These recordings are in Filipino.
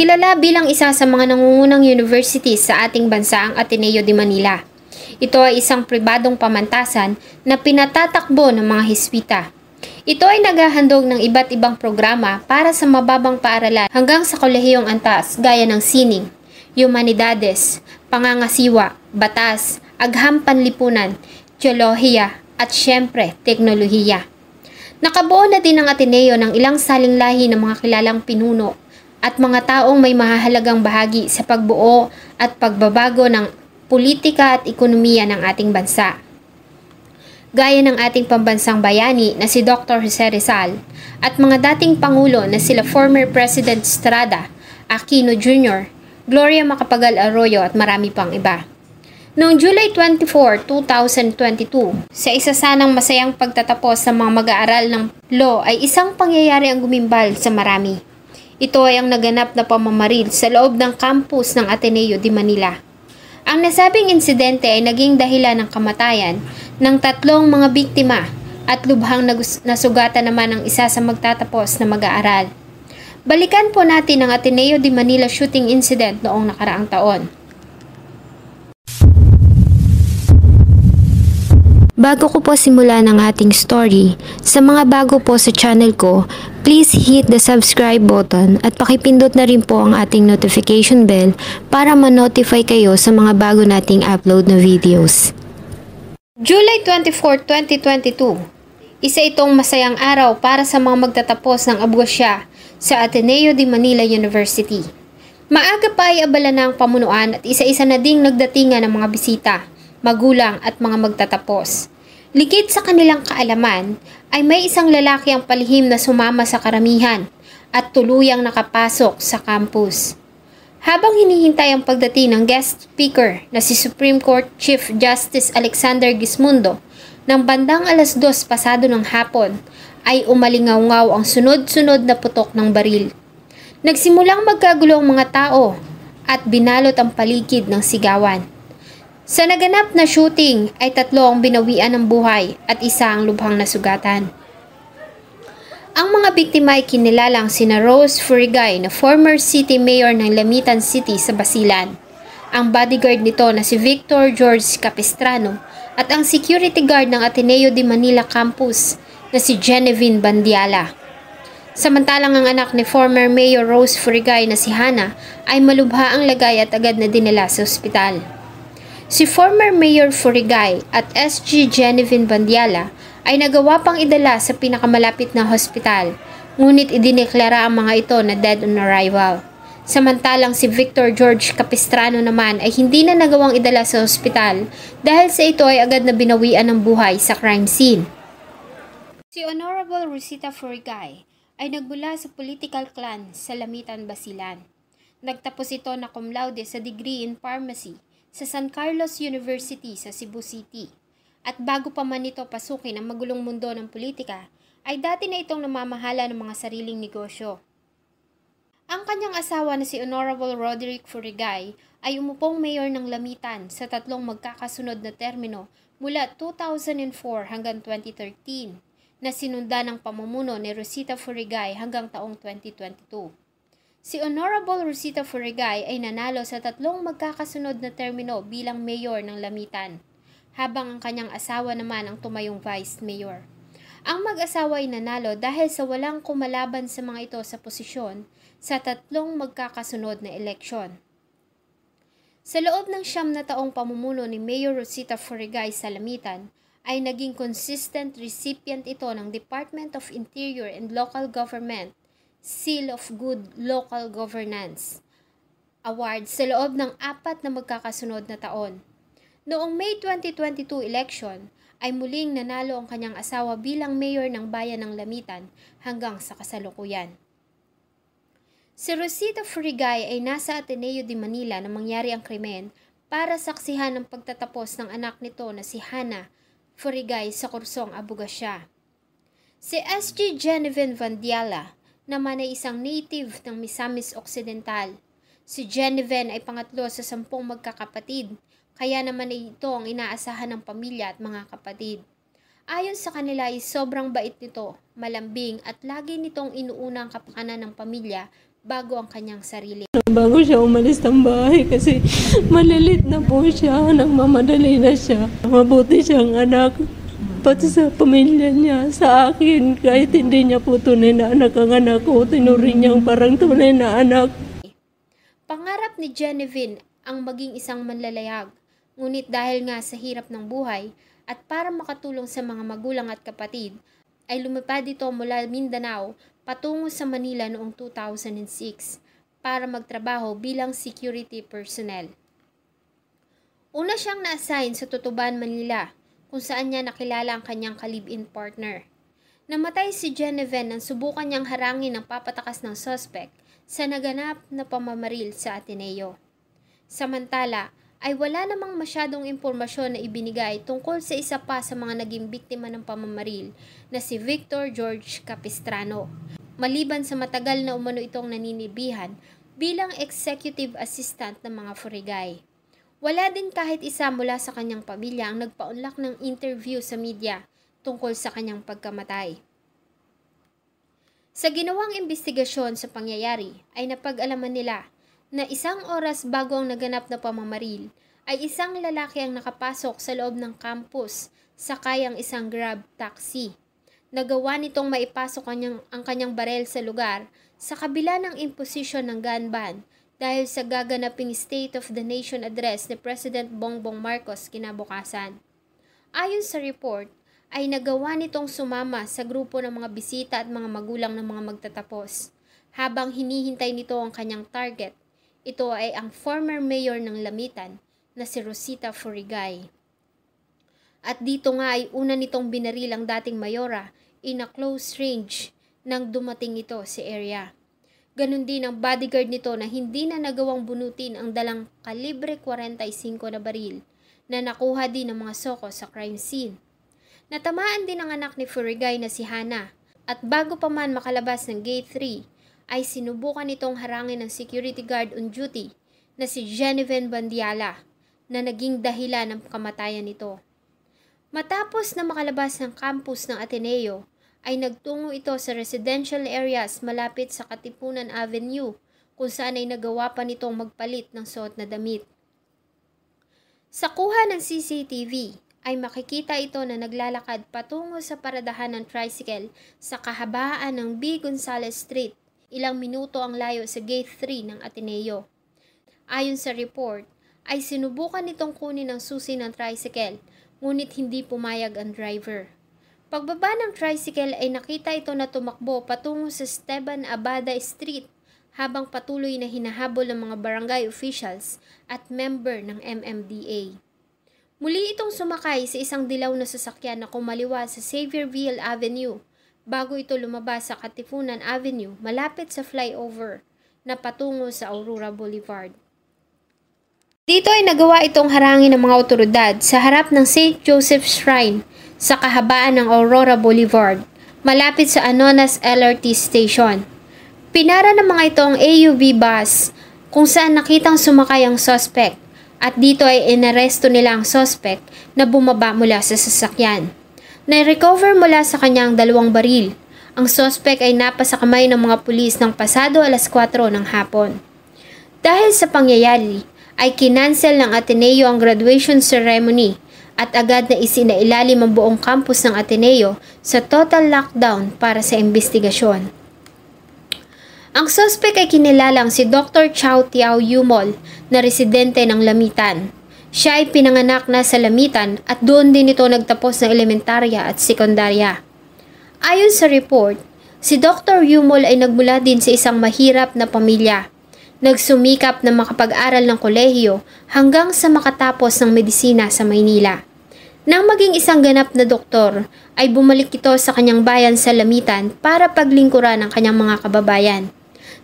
Kilala bilang isa sa mga nangungunang university sa ating bansa ang Ateneo de Manila. Ito ay isang pribadong pamantasan na pinatatakbo ng mga Hiswita. Ito ay naghahandog ng iba't ibang programa para sa mababang paaralan hanggang sa kolehiyong antas gaya ng sining, humanidades, pangangasiwa, batas, agham panlipunan, teolohiya, at syempre, teknolohiya. Nakabuo na din ang Ateneo ng ilang saling lahi ng mga kilalang pinuno at mga taong may mahahalagang bahagi sa pagbuo at pagbabago ng politika at ekonomiya ng ating bansa. Gaya ng ating pambansang bayani na si Dr. Jose Rizal at mga dating pangulo na sila former President Estrada, Aquino Jr., Gloria Macapagal Arroyo at marami pang iba. Noong July 24, 2022, sa isa sanang masayang pagtatapos sa mga mag-aaral ng law ay isang pangyayari ang gumimbal sa marami. Ito ay ang naganap na pamamaril sa loob ng campus ng Ateneo de Manila. Ang nasabing insidente ay naging dahilan ng kamatayan ng tatlong mga biktima at lubhang nasugatan naman ang isa sa magtatapos na mag-aaral. Balikan po natin ang Ateneo de Manila shooting incident noong nakaraang taon. Bago ko po simulan ang ating story, sa mga bago po sa channel ko, please hit the subscribe button at pakipindot na rin po ang ating notification bell para ma-notify kayo sa mga bago nating upload na videos. July 24, 2022 Isa itong masayang araw para sa mga magtatapos ng abogosya sa Ateneo de Manila University. Maaga pa ay abala na ang pamunuan at isa-isa na ding nagdatingan ng mga bisita magulang at mga magtatapos. Ligid sa kanilang kaalaman ay may isang lalaki ang palihim na sumama sa karamihan at tuluyang nakapasok sa campus. Habang hinihintay ang pagdating ng guest speaker na si Supreme Court Chief Justice Alexander Gismundo, ng bandang alas dos pasado ng hapon ay umalingaw-ngaw ang sunod-sunod na putok ng baril. Nagsimulang magkagulo ang mga tao at binalot ang paligid ng sigawan. Sa naganap na shooting ay tatlo ang binawian ng buhay at isa ang lubhang nasugatan. Ang mga biktima ay kinilalang sina Rose Furigay na former city mayor ng Lamitan City sa Basilan, ang bodyguard nito na si Victor George Capistrano at ang security guard ng Ateneo de Manila campus na si Genevieve Bandiala. Samantalang ang anak ni former Mayor Rose Furigay na si Hana ay malubha ang lagay at agad na dinala sa ospital. Si former Mayor Furigay at SG Genevieve Bandiala ay nagawa pang idala sa pinakamalapit na hospital, ngunit idineklara ang mga ito na dead on arrival. Samantalang si Victor George Capistrano naman ay hindi na nagawang idala sa ospital dahil sa ito ay agad na binawian ng buhay sa crime scene. Si Honorable Rosita Furigay ay nagbula sa political clan sa Lamitan, Basilan. Nagtapos ito na cum laude sa degree in pharmacy sa San Carlos University sa Cebu City. At bago pa man ito pasukin ang magulong mundo ng politika, ay dati na itong namamahala ng mga sariling negosyo. Ang kanyang asawa na si Honorable Roderick Furigay ay umupong mayor ng Lamitan sa tatlong magkakasunod na termino mula 2004 hanggang 2013 na sinunda ng pamumuno ni Rosita Furigay hanggang taong 2022. Si Honorable Rosita Furigay ay nanalo sa tatlong magkakasunod na termino bilang mayor ng Lamitan, habang ang kanyang asawa naman ang tumayong vice mayor. Ang mag-asawa ay nanalo dahil sa walang kumalaban sa mga ito sa posisyon sa tatlong magkakasunod na eleksyon. Sa loob ng siyam na taong pamumuno ni Mayor Rosita Furigay sa Lamitan, ay naging consistent recipient ito ng Department of Interior and Local Government Seal of Good Local Governance Award sa loob ng apat na magkakasunod na taon. Noong May 2022 election, ay muling nanalo ang kanyang asawa bilang mayor ng bayan ng Lamitan hanggang sa kasalukuyan. Si Rosita Frigay ay nasa Ateneo de Manila na mangyari ang krimen para saksihan ang pagtatapos ng anak nito na si Hana Frigay sa kursong abogasya. Si SG Genevieve Vandiala naman ay isang native ng Misamis Occidental. Si Genevieve ay pangatlo sa sampung magkakapatid, kaya naman ay ito ang inaasahan ng pamilya at mga kapatid. Ayon sa kanila ay sobrang bait nito, malambing at lagi nitong inuuna ang kapakanan ng pamilya bago ang kanyang sarili. Bago siya umalis ng bahay kasi malilit na po siya, nagmamadali na siya. Mabuti siyang anak, pati sa pamilya niya, sa akin, kahit hindi niya po tunay na anak ang anak ko, tinuring niyang parang tunay na anak. Pangarap ni Genevieve ang maging isang manlalayag, ngunit dahil nga sa hirap ng buhay at para makatulong sa mga magulang at kapatid, ay lumipad ito mula Mindanao patungo sa Manila noong 2006 para magtrabaho bilang security personnel. Una siyang na-assign sa Tutuban, Manila, kung saan niya nakilala ang kanyang kalib-in partner. Namatay si Genevieve nang subukan niyang harangin ang papatakas ng suspect sa naganap na pamamaril sa Ateneo. Samantala, ay wala namang masyadong impormasyon na ibinigay tungkol sa isa pa sa mga naging biktima ng pamamaril na si Victor George Capistrano maliban sa matagal na umano itong naninibihan bilang executive assistant ng mga furigay. Wala din kahit isa mula sa kanyang pamilya ang nagpaunlak ng interview sa media tungkol sa kanyang pagkamatay. Sa ginawang investigasyon sa pangyayari ay napag-alaman nila na isang oras bago ang naganap na pamamaril ay isang lalaki ang nakapasok sa loob ng campus sa kayang isang grab taxi nagawa nitong maipasok kanyang, ang kanyang barel sa lugar sa kabila ng imposition ng gun ban dahil sa gaganaping State of the Nation address ni President Bongbong Marcos kinabukasan. Ayon sa report, ay nagawa nitong sumama sa grupo ng mga bisita at mga magulang ng mga magtatapos. Habang hinihintay nito ang kanyang target, ito ay ang former mayor ng Lamitan na si Rosita Furigay. At dito nga ay una nitong binaril ang dating mayora in a close range nang dumating ito sa area. Ganon din ang bodyguard nito na hindi na nagawang bunutin ang dalang kalibre 45 na baril na nakuha din ng mga soko sa crime scene. Natamaan din ang anak ni Furigay na si Hana at bago pa man makalabas ng gate 3 ay sinubukan nitong harangin ng security guard on duty na si Genevieve Bandiala na naging dahilan ng kamatayan nito. Matapos na makalabas ng campus ng Ateneo, ay nagtungo ito sa residential areas malapit sa Katipunan Avenue kung saan ay nagawa pa nitong magpalit ng suot na damit. Sa kuha ng CCTV ay makikita ito na naglalakad patungo sa paradahan ng tricycle sa kahabaan ng B. Gonzales Street, ilang minuto ang layo sa Gate 3 ng Ateneo. Ayon sa report, ay sinubukan nitong kunin ang susi ng tricycle ngunit hindi pumayag ang driver. Pagbaba ng tricycle ay nakita ito na tumakbo patungo sa Esteban Abada Street habang patuloy na hinahabol ng mga barangay officials at member ng MMDA. Muli itong sumakay sa isang dilaw na sasakyan na kumaliwa sa Xavierville Avenue bago ito lumabas sa Katipunan Avenue malapit sa flyover na patungo sa Aurora Boulevard. Dito ay nagawa itong harangin ng mga otoridad sa harap ng St. Joseph's Shrine sa kahabaan ng Aurora Boulevard, malapit sa Anonas LRT Station. Pinara ng mga ito ang AUV bus kung saan nakitang sumakay ang suspect at dito ay inaresto nila ang suspect na bumaba mula sa sasakyan. Na-recover mula sa kanyang dalawang baril. Ang suspect ay kamay ng mga pulis ng pasado alas 4 ng hapon. Dahil sa pangyayari, ay kinansel ng Ateneo ang graduation ceremony at agad na isinailalim ang buong campus ng Ateneo sa total lockdown para sa investigasyon. Ang suspect ay kinilalang si Dr. Chow Tiao Yumol na residente ng Lamitan. Siya ay pinanganak na sa Lamitan at doon din ito nagtapos ng elementarya at sekundarya. Ayon sa report, si Dr. Yumol ay nagmula din sa isang mahirap na pamilya Nagsumikap na makapag-aral ng kolehiyo hanggang sa makatapos ng medisina sa Maynila. Nang maging isang ganap na doktor, ay bumalik ito sa kanyang bayan sa Lamitan para paglingkuran ng kanyang mga kababayan.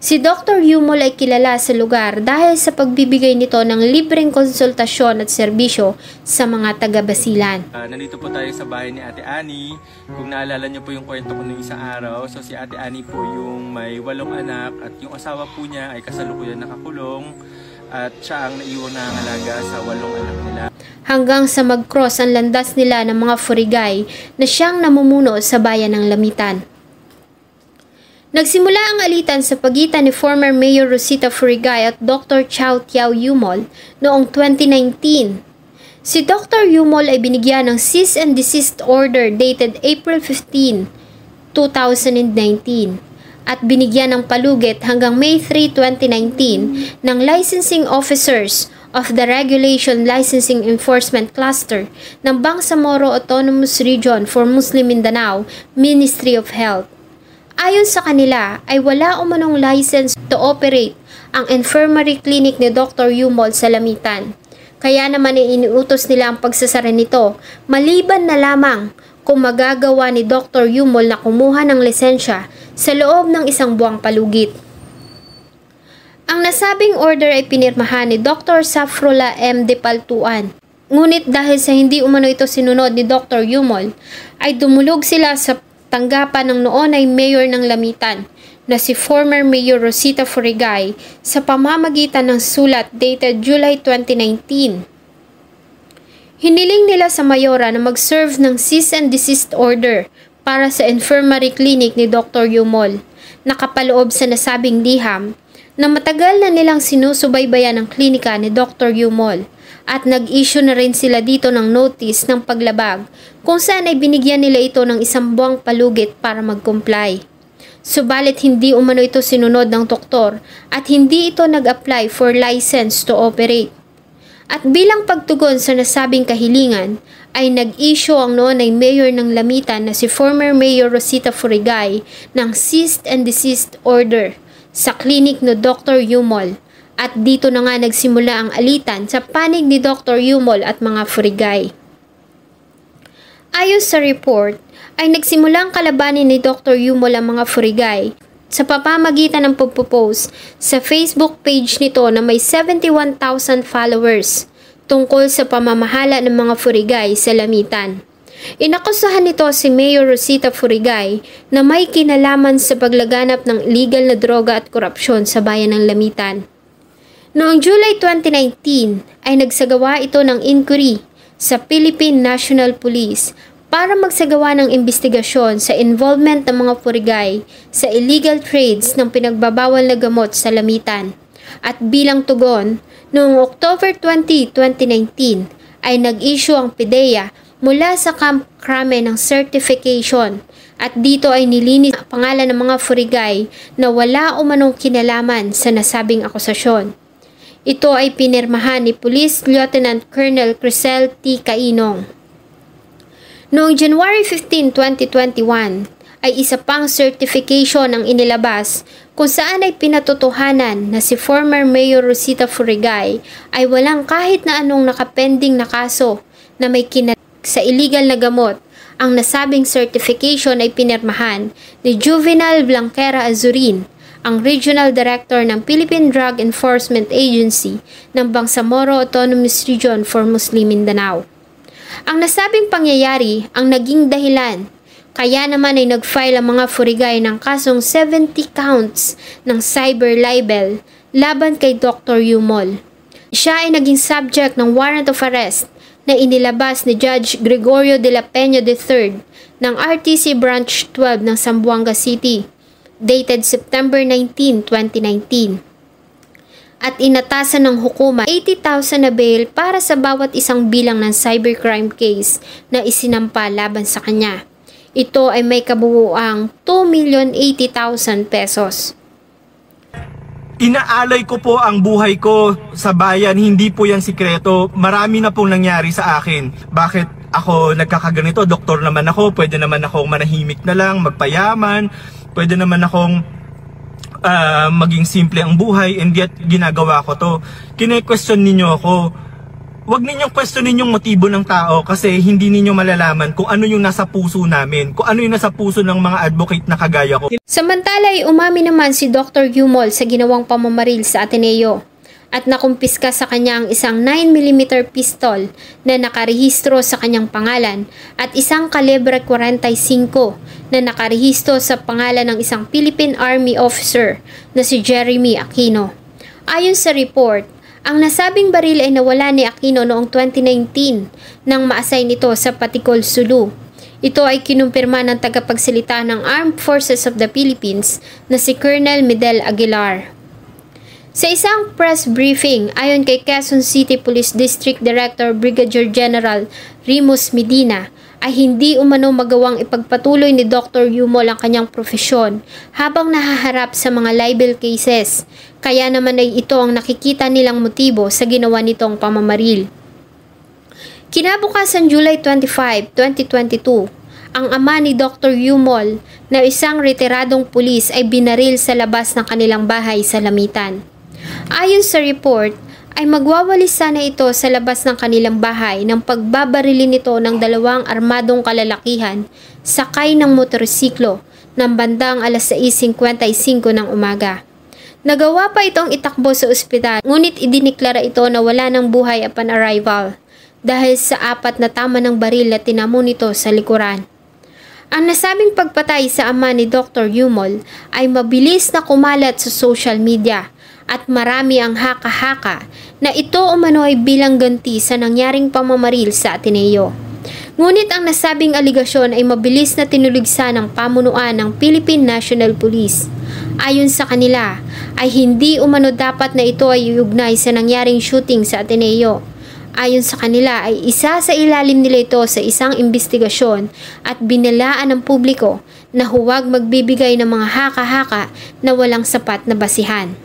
Si Dr. Yumol ay kilala sa lugar dahil sa pagbibigay nito ng libreng konsultasyon at serbisyo sa mga taga-basilan. Uh, nandito po tayo sa bahay ni Ate Ani. Kung naalala niyo po yung kwento ko nung isang araw, so si Ate Ani po yung may walong anak at yung asawa po niya ay kasalukuyan nakakulong at siya ang naiwan na alaga sa walong anak nila. Hanggang sa mag-cross ang landas nila ng mga furigay na siyang namumuno sa bayan ng Lamitan. Nagsimula ang alitan sa pagitan ni former Mayor Rosita Furigay at Dr. Chow Tiao Yumol noong 2019. Si Dr. Yumol ay binigyan ng cease and desist order dated April 15, 2019 at binigyan ng palugit hanggang May 3, 2019 ng licensing officers of the Regulation Licensing Enforcement Cluster ng Bangsamoro Autonomous Region for Muslim Mindanao, Ministry of Health. Ayon sa kanila ay wala umanong license to operate ang infirmary clinic ni Dr. Yumol sa Lamitan. Kaya naman ay iniutos nila ang pagsasara nito maliban na lamang kung magagawa ni Dr. Yumol na kumuha ng lisensya sa loob ng isang buwang palugit. Ang nasabing order ay pinirmahan ni Dr. Safrula M. De Paltuan. Ngunit dahil sa hindi umano ito sinunod ni Dr. Yumol, ay dumulog sila sa tanggapan ng noon ay mayor ng Lamitan na si former Mayor Rosita Furigay sa pamamagitan ng sulat dated July 2019. Hiniling nila sa mayora na mag-serve ng cease and desist order para sa infirmary clinic ni Dr. Yumol, nakapaloob sa nasabing liham na matagal na nilang sinusubaybayan ang klinika ni Dr. Yumol at nag-issue na rin sila dito ng notice ng paglabag kung saan ay binigyan nila ito ng isang buwang palugit para mag-comply. Subalit hindi umano ito sinunod ng doktor at hindi ito nag-apply for license to operate. At bilang pagtugon sa nasabing kahilingan, ay nag-issue ang noon ay mayor ng Lamitan na si former Mayor Rosita Furigay ng cease and desist order sa klinik no Dr. Yumol at dito na nga nagsimula ang alitan sa panig ni Dr. Yumol at mga Furigay. Ayon sa report, ay nagsimula ang kalabanin ni Dr. Yumol ang mga Furigay sa papamagitan ng pagpo-post sa Facebook page nito na may 71,000 followers tungkol sa pamamahala ng mga Furigay sa Lamitan. Inakusahan nito si Mayor Rosita Furigay na may kinalaman sa paglaganap ng illegal na droga at korupsyon sa bayan ng Lamitan. Noong July 2019 ay nagsagawa ito ng inquiry sa Philippine National Police para magsagawa ng investigasyon sa involvement ng mga Furigay sa illegal trades ng pinagbabawal na gamot sa Lamitan. At bilang tugon, Noong October 20, 2019 ay nag-issue ang PIDEA mula sa Camp Crame ng certification at dito ay nilinis ang pangalan ng mga furigay na wala umanong kinalaman sa nasabing akusasyon. Ito ay pinirmahan ni Police Lieutenant Colonel Crisel T. Cainong. Noong January 15, 2021, ay isa pang certification ang inilabas kung saan ay pinatotohanan na si former Mayor Rosita Furigay ay walang kahit na anong nakapending na kaso na may kinat sa illegal na gamot. Ang nasabing certification ay pinirmahan ni Juvenal Blanquera Azurin, ang Regional Director ng Philippine Drug Enforcement Agency ng Bangsamoro Autonomous Region for Muslim Mindanao. Ang nasabing pangyayari ang naging dahilan kaya naman ay nag-file ang mga furigay ng kasong 70 counts ng cyber libel laban kay Dr. Yumol. Siya ay naging subject ng warrant of arrest na inilabas ni Judge Gregorio de la Peña III ng RTC Branch 12 ng Zamboanga City, dated September 19, 2019 at inatasan ng hukuma 80,000 na bail para sa bawat isang bilang ng cybercrime case na isinampa laban sa kanya. Ito ay may kabuuang 2,080,000 pesos. Inaalay ko po ang buhay ko sa bayan, hindi po yan sikreto. Marami na pong nangyari sa akin. Bakit ako nagkakaganito? Doktor naman ako, pwede naman akong manahimik na lang, magpayaman, pwede naman akong uh, maging simple ang buhay and yet ginagawa ko to. Kine-question ninyo ako, Huwag ninyong questionin yung motibo ng tao kasi hindi ninyo malalaman kung ano yung nasa puso namin, kung ano yung nasa puso ng mga advocate na kagaya ko. Samantala ay umami naman si Dr. Yumol sa ginawang pamamaril sa Ateneo at nakumpiska sa kanya ang isang 9mm pistol na nakarehistro sa kanyang pangalan at isang kalibre 45 na nakarehistro sa pangalan ng isang Philippine Army officer na si Jeremy Aquino. Ayon sa report, ang nasabing baril ay nawala ni Aquino noong 2019 nang ma-assign ito sa Paticol, Sulu. Ito ay kinumpirma ng tagapagsalita ng Armed Forces of the Philippines na si Colonel Medel Aguilar. Sa isang press briefing ayon kay Quezon City Police District Director Brigadier General Rimus Medina ay hindi umano magawang ipagpatuloy ni Dr. Yumol ang kanyang profesyon habang nahaharap sa mga libel cases. Kaya naman ay ito ang nakikita nilang motibo sa ginawa nitong pamamaril. Kinabukasan July 25, 2022, ang ama ni Dr. Yumol na isang retiradong pulis ay binaril sa labas ng kanilang bahay sa Lamitan. Ayon sa report, ay magwawalis sana ito sa labas ng kanilang bahay ng pagbabarilin nito ng dalawang armadong kalalakihan sakay ng motorsiklo ng bandang alas 6.55 ng umaga. Nagawa pa itong itakbo sa ospital ngunit idiniklara ito na wala ng buhay upon arrival dahil sa apat na tama ng baril na tinamo nito sa likuran. Ang nasabing pagpatay sa ama ni Dr. Yumol ay mabilis na kumalat sa social media at marami ang haka-haka na ito umano ay bilang ganti sa nangyaring pamamaril sa Ateneo. Ngunit ang nasabing aligasyon ay mabilis na tinuligsa ng pamunuan ng Philippine National Police. Ayon sa kanila, ay hindi umano dapat na ito ay iugnay sa nangyaring shooting sa Ateneo. Ayon sa kanila ay isa sa ilalim nila ito sa isang investigasyon at binilaan ng publiko na huwag magbibigay ng mga haka-haka na walang sapat na basihan.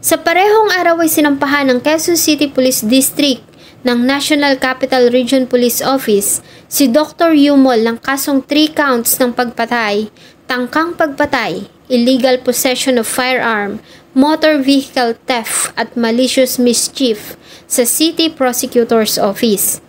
Sa parehong araw ay sinampahan ng Quezon City Police District ng National Capital Region Police Office si Dr. Yumol ng kasong 3 counts ng pagpatay, tangkang pagpatay, illegal possession of firearm, motor vehicle theft at malicious mischief sa City Prosecutor's Office.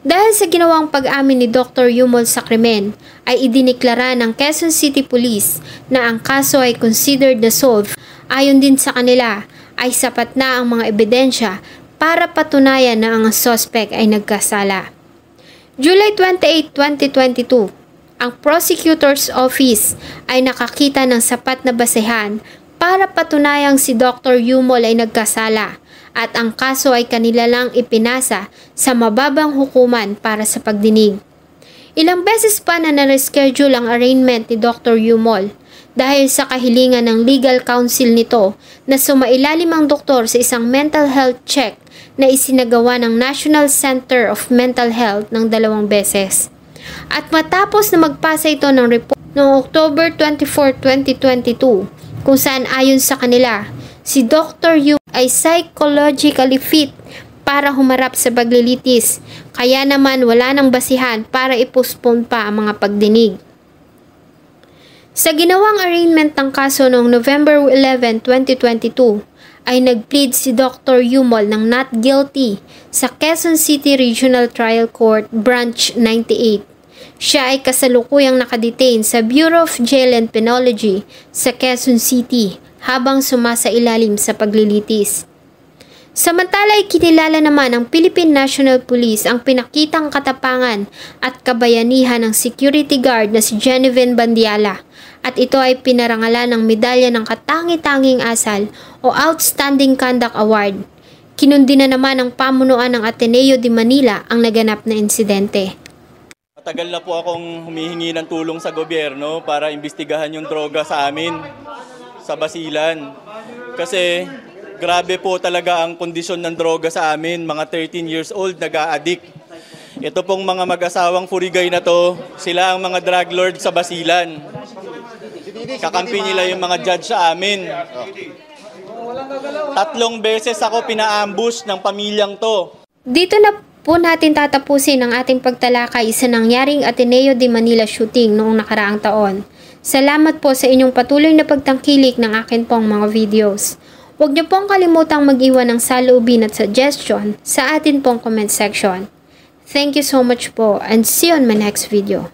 Dahil sa ginawang pag-amin ni Dr. Yumol sa krimen, ay idiniklara ng Quezon City Police na ang kaso ay considered na solved Ayon din sa kanila, ay sapat na ang mga ebidensya para patunayan na ang suspect ay nagkasala. July 28, 2022, ang Prosecutor's Office ay nakakita ng sapat na basehan para patunayang si Dr. Yumol ay nagkasala at ang kaso ay kanila lang ipinasa sa mababang hukuman para sa pagdinig. Ilang beses pa na na-reschedule ang arraignment ni Dr. Yumol dahil sa kahilingan ng legal counsel nito na sumailalim ang doktor sa isang mental health check na isinagawa ng National Center of Mental Health ng dalawang beses. At matapos na magpasa ito ng report noong October 24, 2022, kung saan ayon sa kanila, si Dr. Yu ay psychologically fit para humarap sa paglilitis, kaya naman wala nang basihan para ipospone pa ang mga pagdinig. Sa ginawang arraignment ng kaso noong November 11, 2022, ay nagplead si Dr. Yumol ng not guilty sa Quezon City Regional Trial Court Branch 98. Siya ay kasalukuyang nakadetain sa Bureau of Jail and Penology sa Quezon City habang sumasailalim sa paglilitis. Samantala ay kinilala naman ng Philippine National Police ang pinakitang katapangan at kabayanihan ng security guard na si Genevieve Bandiala at ito ay pinarangalan ng medalya ng katangi-tanging asal o Outstanding Conduct Award. Kinundi na naman ng pamunuan ng Ateneo de Manila ang naganap na insidente. Matagal na po akong humihingi ng tulong sa gobyerno para imbestigahan yung droga sa amin, sa Basilan. Kasi grabe po talaga ang kondisyon ng droga sa amin, mga 13 years old nag-a-addict. Ito pong mga mag-asawang furigay na to, sila ang mga drug lord sa Basilan. Kakampi nila yung mga judge sa amin. Tatlong beses ako pina-ambush ng pamilyang to. Dito na po natin tatapusin ang ating pagtalakay sa nangyaring Ateneo de Manila shooting noong nakaraang taon. Salamat po sa inyong patuloy na pagtangkilik ng akin pong mga videos. Huwag niyo pong kalimutang mag-iwan ng saloobin at suggestion sa atin pong comment section. Thank you so much po and see you on my next video.